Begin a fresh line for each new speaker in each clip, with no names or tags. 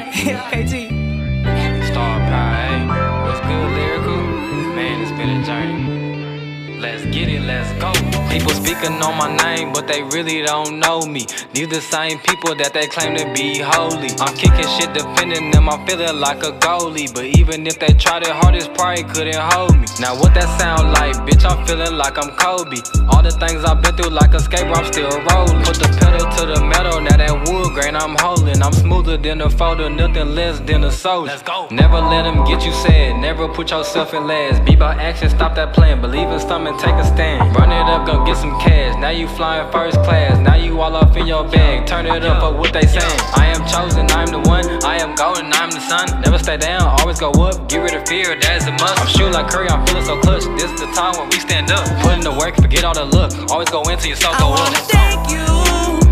KT.
Star Power, hey. What's good, lyrical? Man, it's been a journey. Let's get it, let's go. People speaking on my name, but they really don't know me. These the same people that they claim to be holy. I'm kicking shit, defending them, I'm feeling like a goalie. But even if they tried their hardest, probably couldn't hold me. Now, what that sound like, bitch? I'm feeling like I'm Kobe. All the things I've been through, like a skateboard, I'm still rolling. Put the pedal to the metal, now that wood grain I'm holding. I'm smoother than a folder, nothing less than a soldier.
Let's go.
Never let them get you sad. Never put yourself in last. Be by action, stop that plan. Believe in something, take a stand. Run it up, go get some cash. Now you flying first class. Now you all up in your bag. Turn it up for what they saying. I am chosen, I'm the one. I am golden, I'm the sun. Never stay down, always go up. Get rid of fear, that's a must. I'm shooting like Curry, I'm feeling so clutch. This is the time when we stand up. Put in the work, forget all the look. Always go into your soul,
I
go
wanna
up.
thank you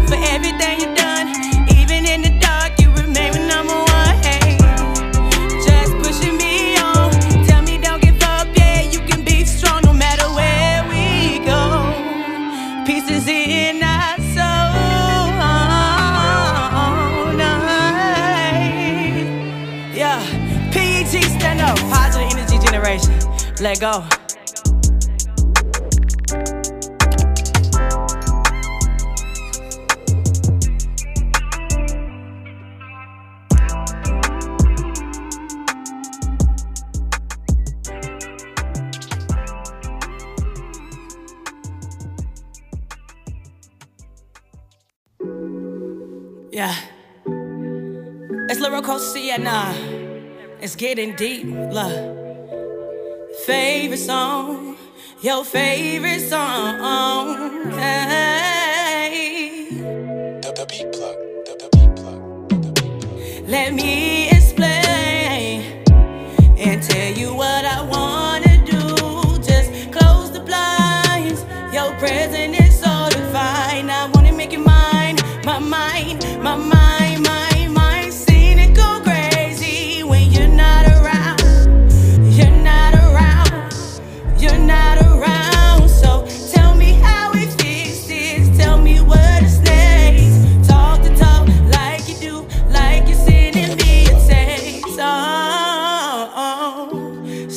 for everything you've done. PEG stand up. Positive energy generation. Let go. Yeah. It's lyrical Sienna. It's getting deep. Love. Favorite song. Your favorite song. Hey.
The, the beat plug. The, the beat plug. The, the beat plug.
Let me explain and tell you what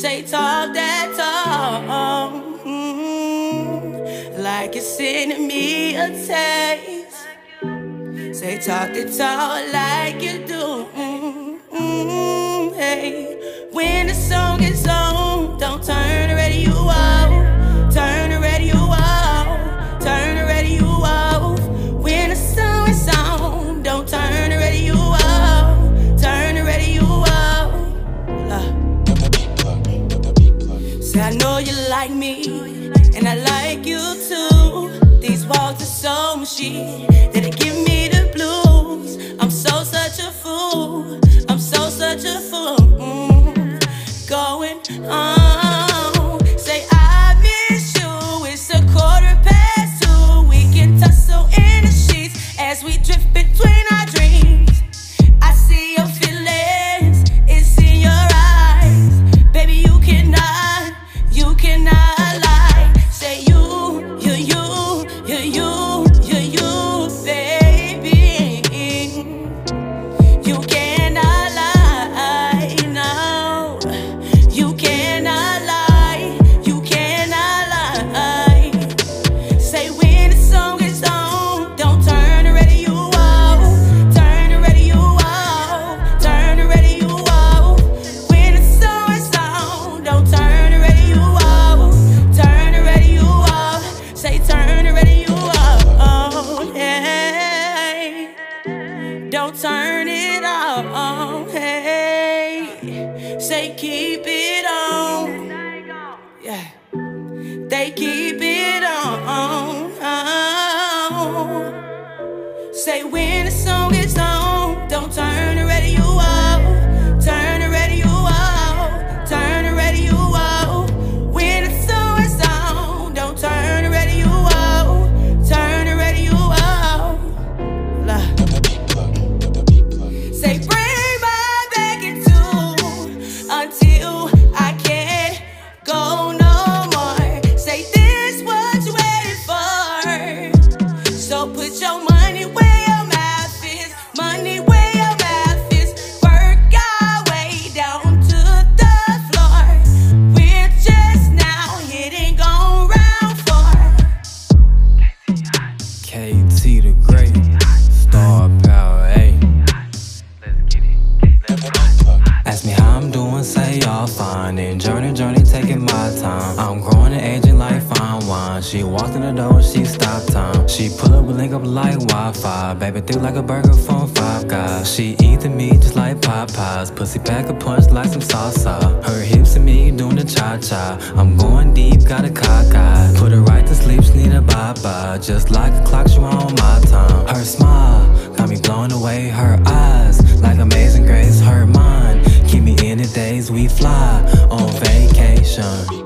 say talk that talk. Mm, like you're sending me a text. Say talk the talk like you do. Mm, hey, when the song is Say I know you like me, and I like you too. These walls are so machine that it give me the blues. I'm so such a fool. I'm so such a fool. Mm -hmm. Going on. They keep it on. Say when the song
line. She walked in the door, she stopped time. She pull up, a link up like Wi-Fi. Baby thick like a burger from Five Guys. She eat the meat just like Popeyes. Pussy pack a punch like some salsa. Her hips and me doing the cha-cha. I'm going deep, got a cock eye. Put her right to sleep, she need a bye-bye. Just like a clock, she on my time. Her smile got me blown away. Her eyes like Amazing Grace. Her mind keep me in the days we fly on vacation.